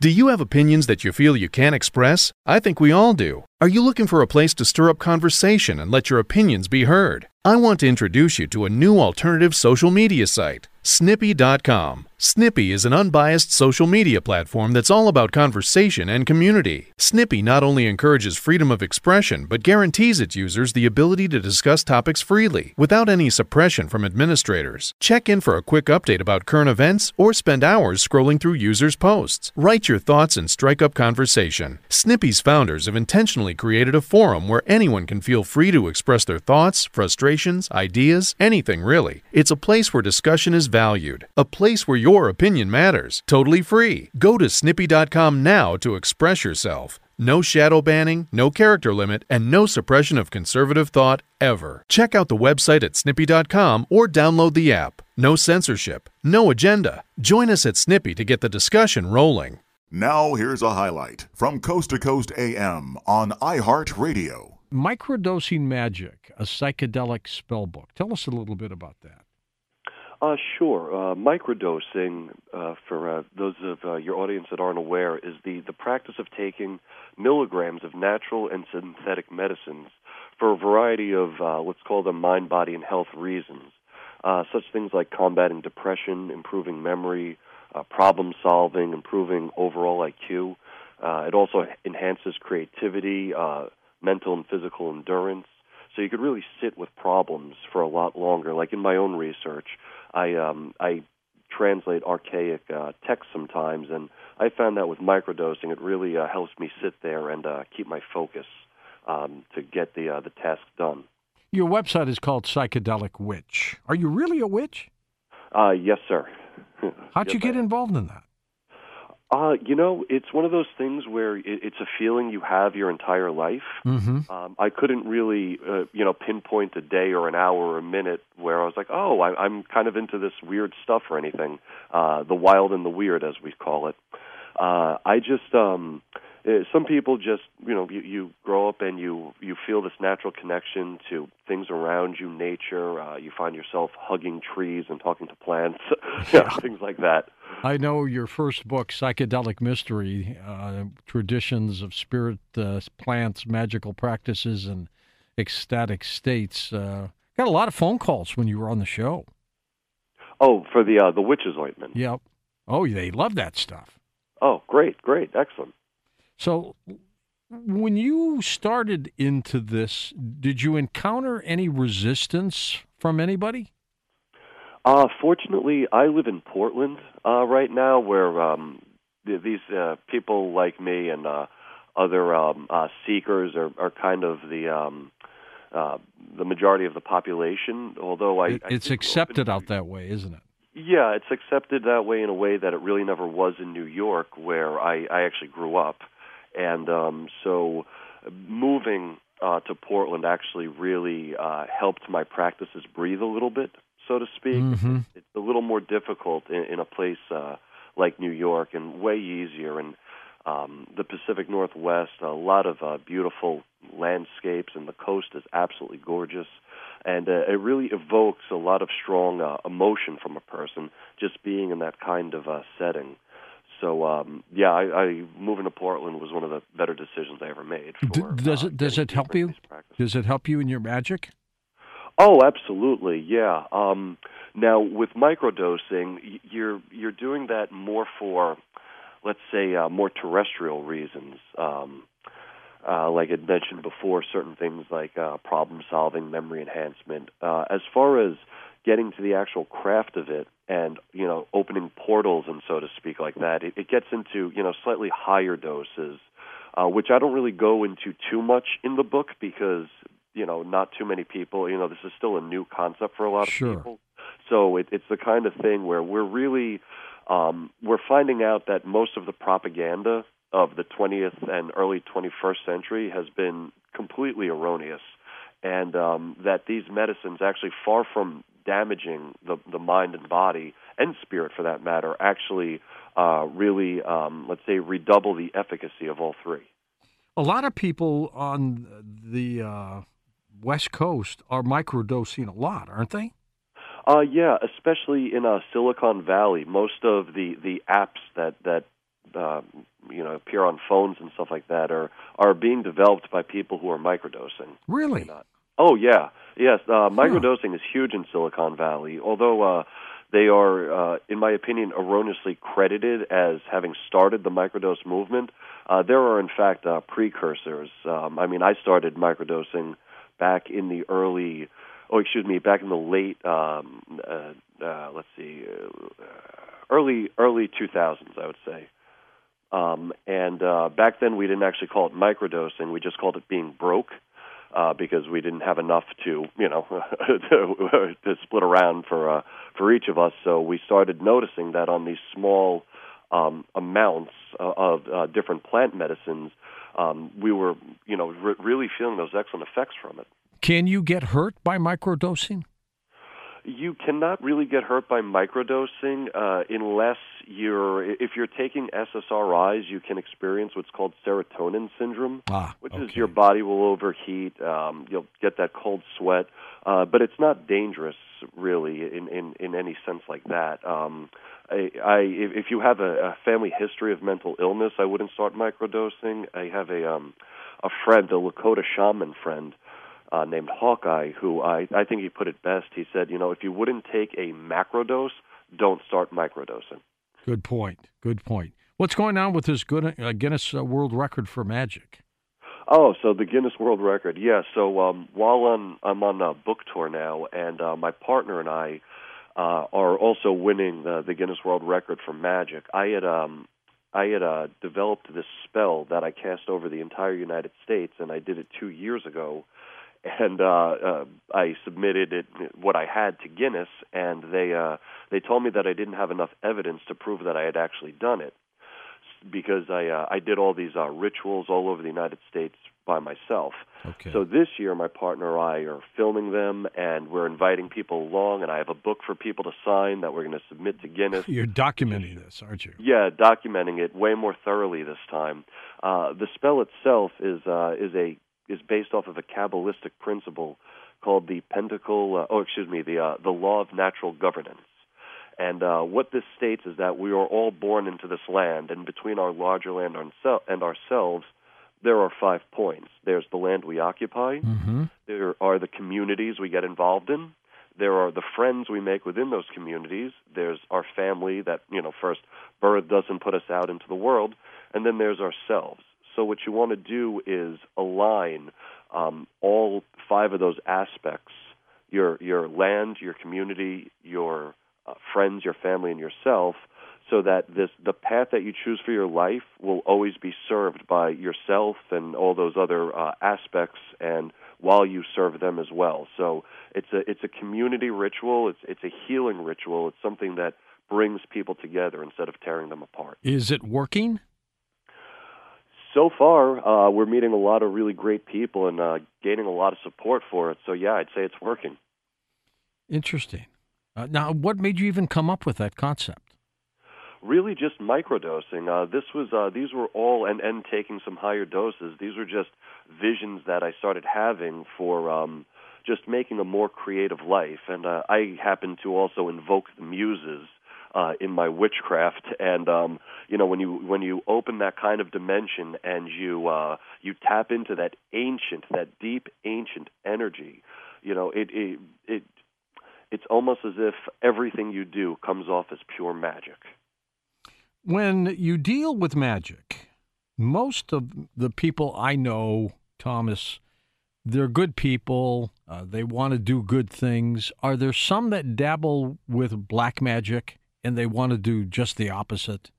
Do you have opinions that you feel you can't express? I think we all do. Are you looking for a place to stir up conversation and let your opinions be heard? I want to introduce you to a new alternative social media site, Snippy.com. Snippy is an unbiased social media platform that's all about conversation and community. Snippy not only encourages freedom of expression, but guarantees its users the ability to discuss topics freely without any suppression from administrators. Check in for a quick update about current events or spend hours scrolling through users' posts. Write your thoughts and strike up conversation. Snippy's founders have intentionally created a forum where anyone can feel free to express their thoughts, frustrations, ideas, anything really. It's a place where discussion is valued, a place where your opinion matters, totally free. Go to snippy.com now to express yourself. No shadow banning, no character limit, and no suppression of conservative thought ever. Check out the website at snippy.com or download the app. No censorship, no agenda. Join us at Snippy to get the discussion rolling. Now, here's a highlight from Coast to Coast AM on iHeartRadio. Microdosing Magic, a psychedelic spellbook. Tell us a little bit about that. Uh, sure. Uh, microdosing, uh, for uh, those of uh, your audience that aren't aware, is the, the practice of taking milligrams of natural and synthetic medicines for a variety of, uh, let's call them mind, body, and health reasons. Uh, such things like combating depression, improving memory, uh, problem solving, improving overall IQ. Uh, it also enhances creativity, uh, mental and physical endurance. So you could really sit with problems for a lot longer. Like in my own research, I um, I translate archaic uh, text sometimes, and I found that with microdosing, it really uh, helps me sit there and uh, keep my focus um, to get the uh, the task done. Your website is called Psychedelic Witch. Are you really a witch? Uh, yes, sir. How'd you get involved in that? Uh, you know, it's one of those things where it, it's a feeling you have your entire life. Mm-hmm. Um, I couldn't really, uh, you know, pinpoint a day or an hour or a minute where I was like, oh, I, I'm kind of into this weird stuff or anything. Uh, the wild and the weird, as we call it. Uh, I just, um, uh, some people just, you know, you, you grow up and you you feel this natural connection to things around you, nature. Uh, you find yourself hugging trees and talking to plants, know, things like that. I know your first book, Psychedelic Mystery uh, Traditions of Spirit, uh, Plants, Magical Practices, and Ecstatic States. Uh, got a lot of phone calls when you were on the show. Oh, for the uh, the witch's ointment. Yep. Oh, they love that stuff. Oh, great, great, excellent. So, when you started into this, did you encounter any resistance from anybody? Uh, fortunately, I live in Portland uh, right now, where um, these uh, people like me and uh, other um, uh, seekers are, are kind of the um, uh, the majority of the population. Although I, It- it's do accepted out that way, isn't it? Yeah, it's accepted that way in a way that it really never was in New York, where I, I actually grew up, and um, so moving uh, to Portland actually really uh, helped my practices breathe a little bit, so to speak. Mhm. It's a little more difficult in, in a place uh, like New York, and way easier. And um, the Pacific Northwest, a lot of uh, beautiful landscapes, and the coast is absolutely gorgeous and uh, it really evokes a lot of strong uh, emotion from a person just being in that kind of uh, setting. So um, yeah, I, I moving to Portland was one of the better decisions I ever made. D- For, does uh, it does it help you? Does it help you in your magic? Oh, absolutely, yeah. Um, now with microdosing, you're you're doing that more for, let's say, uh, more terrestrial reasons. Um, uh, like I mentioned before, certain things like uh, problem solving, memory enhancement. Uh, as far as getting to the actual craft of it, and you know, opening portals and so to speak, like that, it, it gets into you know slightly higher doses, uh, which I don't really go into too much in the book because you know not too many people. You know, this is still a new concept for a lot Sure. of people. So it, it's the kind of thing where we're really um, we're finding out that most of the propaganda of the 20th and early 21st century has been completely erroneous, and um, that these medicines actually far from damaging the the mind and body and spirit for that matter actually uh, really um, let's say redouble the efficacy of all three. A lot of people on the uh, West Coast are microdosing a lot, aren't they? Uh, yeah, especially in uh, Silicon Valley, most of the the apps that that uh, you know appear on phones and stuff like that are are being developed by people who are microdosing. Really? Oh yeah, yes. Uh, microdosing is huge in Silicon Valley. Although uh, they are, uh, in my opinion, erroneously credited as having started the microdose movement. Uh, there are, in fact, uh, precursors. Um, I mean, I started microdosing back in the early, oh, excuse me, back in the late, um, uh, uh, let's see, uh, early early 2000s, I would say. Um, and uh, back then, we didn't actually call it microdosing; we just called it being broke uh, because we didn't have enough to, you know, to, to split around for uh, for each of us. So we started noticing that on these small um, amounts uh, of uh, different plant medicines, um, we were, you know, re- really feeling those excellent effects from it. Can you get hurt by microdosing? You cannot really get hurt by microdosing uh, unless you're if you're taking SSRIs, you can experience what's called serotonin syndrome, ah, which okay. is your body will overheat. Um, you'll get that cold sweat, uh, but it's not dangerous really in in, in any sense like that. Um, I, I if you have a, a family history of mental illness, I wouldn't start microdosing. I have a um, a friend, a Lakota shaman friend uh, named Hawkeye, who I, I think he put it best. He said, you know, if you wouldn't take a macro dose, don't start microdosing. Good point. Good point. What's going on with this good, uh, Guinness uh, World Record for magic? Oh, so the Guinness World Record, yeah. So um, while on, I'm on a book tour now, and uh, my partner and I uh, are also winning the, the Guinness World Record for magic. I had um, I had uh, developed this spell that I cast over the entire United States, and I did it two years ago and uh, uh, I submitted it what I had to Guinness, and they uh, they told me that I didn't have enough evidence to prove that I had actually done it because I uh, I did all these uh, rituals all over the United States by myself. Okay. So this year, my partner and I are filming them, and we're inviting people along, and I have a book for people to sign that we're going to submit to Guinness. You're documenting this, aren't you? Yeah, documenting it way more thoroughly this time. Uh, the spell itself is uh, is a is based off of a Kabbalistic principle called the Pentacle. Uh, oh, excuse me, the uh, the law of natural governance. And uh, what this states is that we are all born into this land, and between our larger land and ourselves, there are five points. There's the land we occupy. Mm-hmm. There are the communities we get involved in. There are the friends we make within those communities. There's our family that, you know, first birth doesn't put us out into the world. And then there's ourselves. So what you want to do is align um, all five of those aspects: your your land, your community, your uh, friends, your family, and yourself, so that this the path that you choose for your life will always be served by yourself and all those other uh, aspects, and while you serve them as well. So it's a it's a community ritual. It's it's a healing ritual. It's something that brings people together instead of tearing them apart. Is it working? So far, uh, we're meeting a lot of really great people and uh, gaining a lot of support for it. So yeah, I'd say it's working. Interesting. Uh, now, what made you even come up with that concept? Really, just microdosing. Uh, this was uh, these were all and and taking some higher doses. These were just visions that I started having for um, just making a more creative life. And uh, I happen to also invoke the muses uh, in my witchcraft. And um, you know, when you when you open that kind of dimension and you uh, you tap into that ancient, that deep ancient energy, you know, it it it it's almost as if everything you do comes off as pure magic. When you deal with magic, most of the people I know, Thomas, they're good people. Uh, they want to do good things. Are there some that dabble with black magic? And they want to do just the opposite?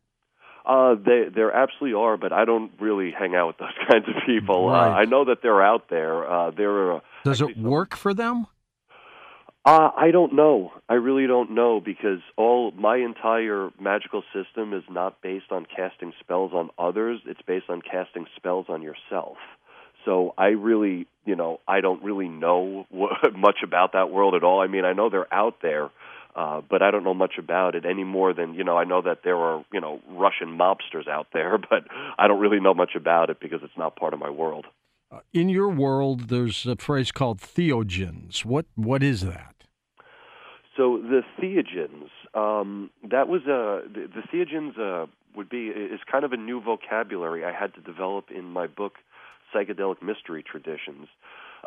Uh, they there absolutely are, but I don't really hang out with those kinds of people. Right. Uh, I know that they're out there. Uh, there are. Does it work for them? Uh, I don't know. I really don't know because all my entire magical system is not based on casting spells on others. It's based on casting spells on yourself. So I really, you know, I don't really know what, much about that world at all. I mean, I know they're out there, uh, but I don't know much about it any more than you know. I know that there are you know Russian mobsters out there, but I don't really know much about it because it's not part of my world. Uh, in your world, there's a phrase called theogens. What what is that? So the theogens, um, that was a the, the theogens. Uh, would be is kind of a new vocabulary I had to develop in my book, Psychedelic Mystery Traditions.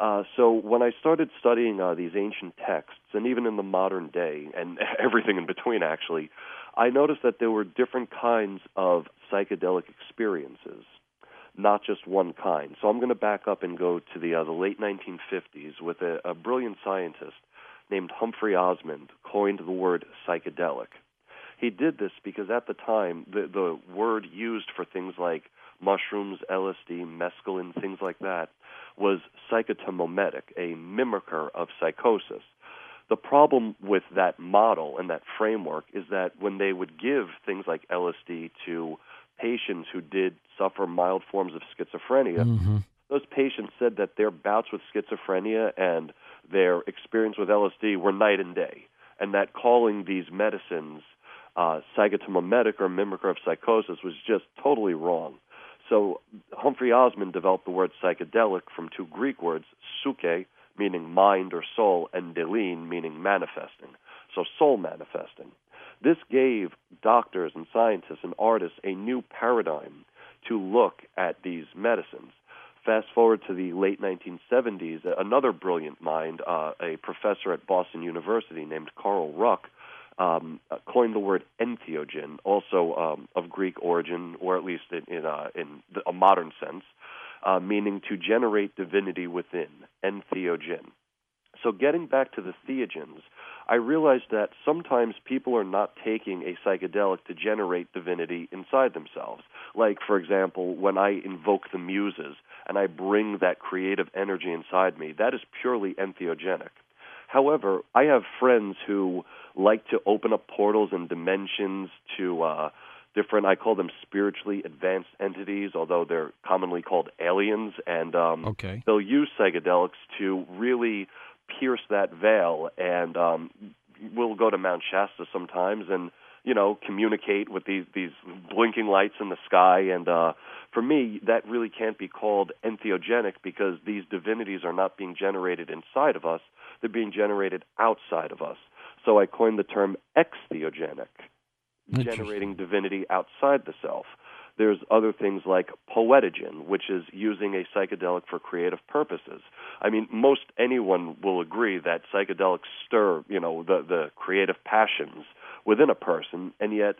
Uh, so when I started studying uh, these ancient texts, and even in the modern day, and everything in between, actually, I noticed that there were different kinds of psychedelic experiences, not just one kind. So I'm going to back up and go to the uh, the late 1950s with a, a brilliant scientist named Humphrey Osmond coined the word psychedelic. He did this because at the time the the word used for things like mushrooms, LSD, mescaline, things like that was psychotomimetic, a mimicker of psychosis. The problem with that model and that framework is that when they would give things like LSD to patients who did suffer mild forms of schizophrenia, mm-hmm. those patients said that their bouts with schizophrenia and their experience with LSD were night and day, and that calling these medicines uh, psychotomimetic or mimicker of psychosis was just totally wrong. So Humphrey Osmond developed the word psychedelic from two Greek words, psyche, meaning mind or soul, and delene, meaning manifesting. So soul manifesting. This gave doctors and scientists and artists a new paradigm to look at these medicines. Fast forward to the late 1970s, another brilliant mind, uh, a professor at Boston University named Carl Ruck, um, uh, coined the word entheogen, also um, of Greek origin, or at least in, in, uh, in a modern sense, uh, meaning to generate divinity within, entheogen. So, getting back to the theogens, I realized that sometimes people are not taking a psychedelic to generate divinity inside themselves. Like, for example, when I invoke the muses and I bring that creative energy inside me, that is purely entheogenic. However, I have friends who like to open up portals and dimensions to uh, different, I call them spiritually advanced entities, although they're commonly called aliens. And um, okay. they'll use psychedelics to really pierce that veil. And um, we'll go to Mount Shasta sometimes and you know communicate with these these blinking lights in the sky and uh for me that really can't be called entheogenic because these divinities are not being generated inside of us they're being generated outside of us so I coined the term extheogenic, generating divinity outside the self. There's other things like poetogen, which is using a psychedelic for creative purposes. I mean, most anyone will agree that psychedelics stir, you know, the the creative passions within a person, and yet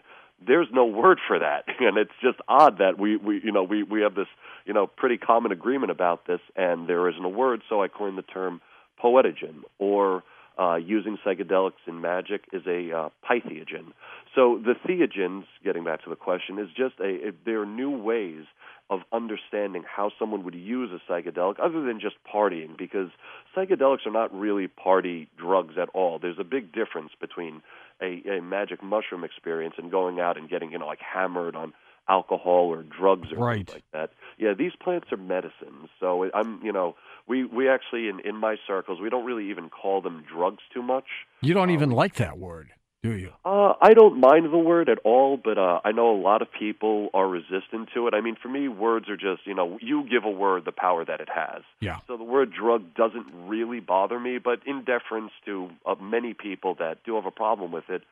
there's no word for that, and it's just odd that we we you know we we have this you know pretty common agreement about this, and there isn't a word. So I coined the term poetogen or uh, using psychedelics in magic is a uh, pytheogen. So the theogens, getting back to the question, is just a, a there are new ways of understanding how someone would use a psychedelic other than just partying because psychedelics are not really party drugs at all. There's a big difference between a, a magic mushroom experience and going out and getting, you know, like hammered on alcohol or drugs or right. like that. Yeah, these plants are medicines. So I'm, you know, we we actually in in my circles we don't really even call them drugs too much. You don't um, even like that word, do you? Uh, I don't mind the word at all, but uh, I know a lot of people are resistant to it. I mean, for me, words are just you know you give a word the power that it has. Yeah. So the word drug doesn't really bother me, but in deference to uh, many people that do have a problem with it,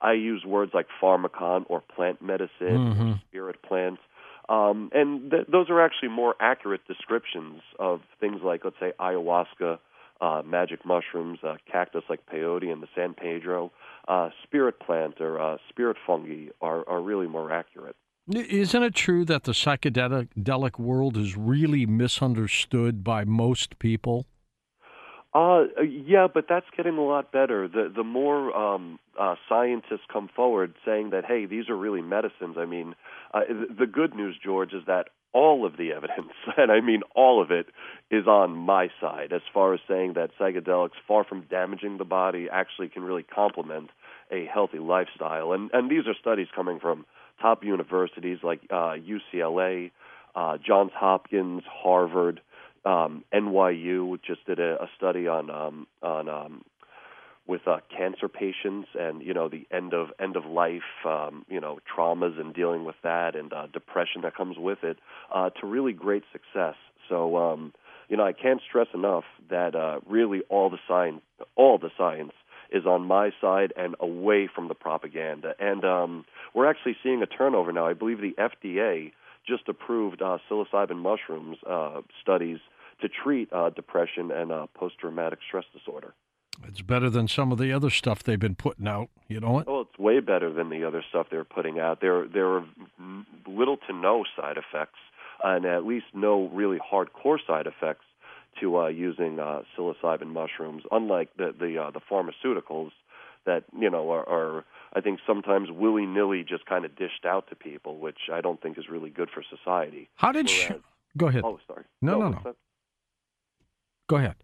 I use words like pharmacon or plant medicine, mm-hmm. spirit plants. Um, and th- those are actually more accurate descriptions of things like, let's say, ayahuasca, uh, magic mushrooms, uh, cactus like peyote and the San Pedro, uh, spirit plant or uh, spirit fungi are, are really more accurate. Isn't it true that the psychedelic world is really misunderstood by most people? Uh, yeah, but that's getting a lot better. The the more um, uh, scientists come forward saying that, hey, these are really medicines. I mean, uh, the good news, George, is that all of the evidence, and I mean all of it, is on my side as far as saying that psychedelics, far from damaging the body, actually can really complement a healthy lifestyle. And and these are studies coming from top universities like uh, UCLA, uh, Johns Hopkins, Harvard um, NYU just did a, a study on um, on um, with uh, cancer patients and you know the end of end of life um, you know traumas and dealing with that and uh, depression that comes with it uh, to really great success. So um, you know I can't stress enough that uh, really all the science all the science is on my side and away from the propaganda. And um, we're actually seeing a turnover now. I believe the FDA just approved uh, psilocybin mushrooms uh, studies to treat uh, depression and uh, post-traumatic stress disorder. It's better than some of the other stuff they've been putting out. You know what? Oh, it's way better than the other stuff they're putting out. There, there are little to no side effects, and at least no really hardcore side effects to uh, using uh, psilocybin mushrooms. Unlike the the, uh, the pharmaceuticals that you know are, are I think sometimes willy nilly just kind of dished out to people, which I don't think is really good for society. How did Whereas, you? Go ahead. Oh, sorry. No, no, no. no. Go ahead.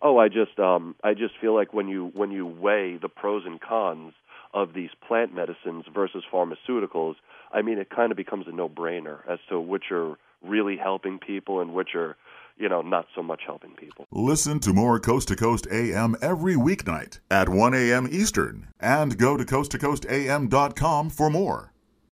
Oh, I just um, I just feel like when you when you weigh the pros and cons of these plant medicines versus pharmaceuticals, I mean, it kind of becomes a no-brainer as to which are really helping people and which are you know, not so much helping people. Listen to more Coast to Coast AM every weeknight at 1 a.m. Eastern and go to coasttocoastam.com for more.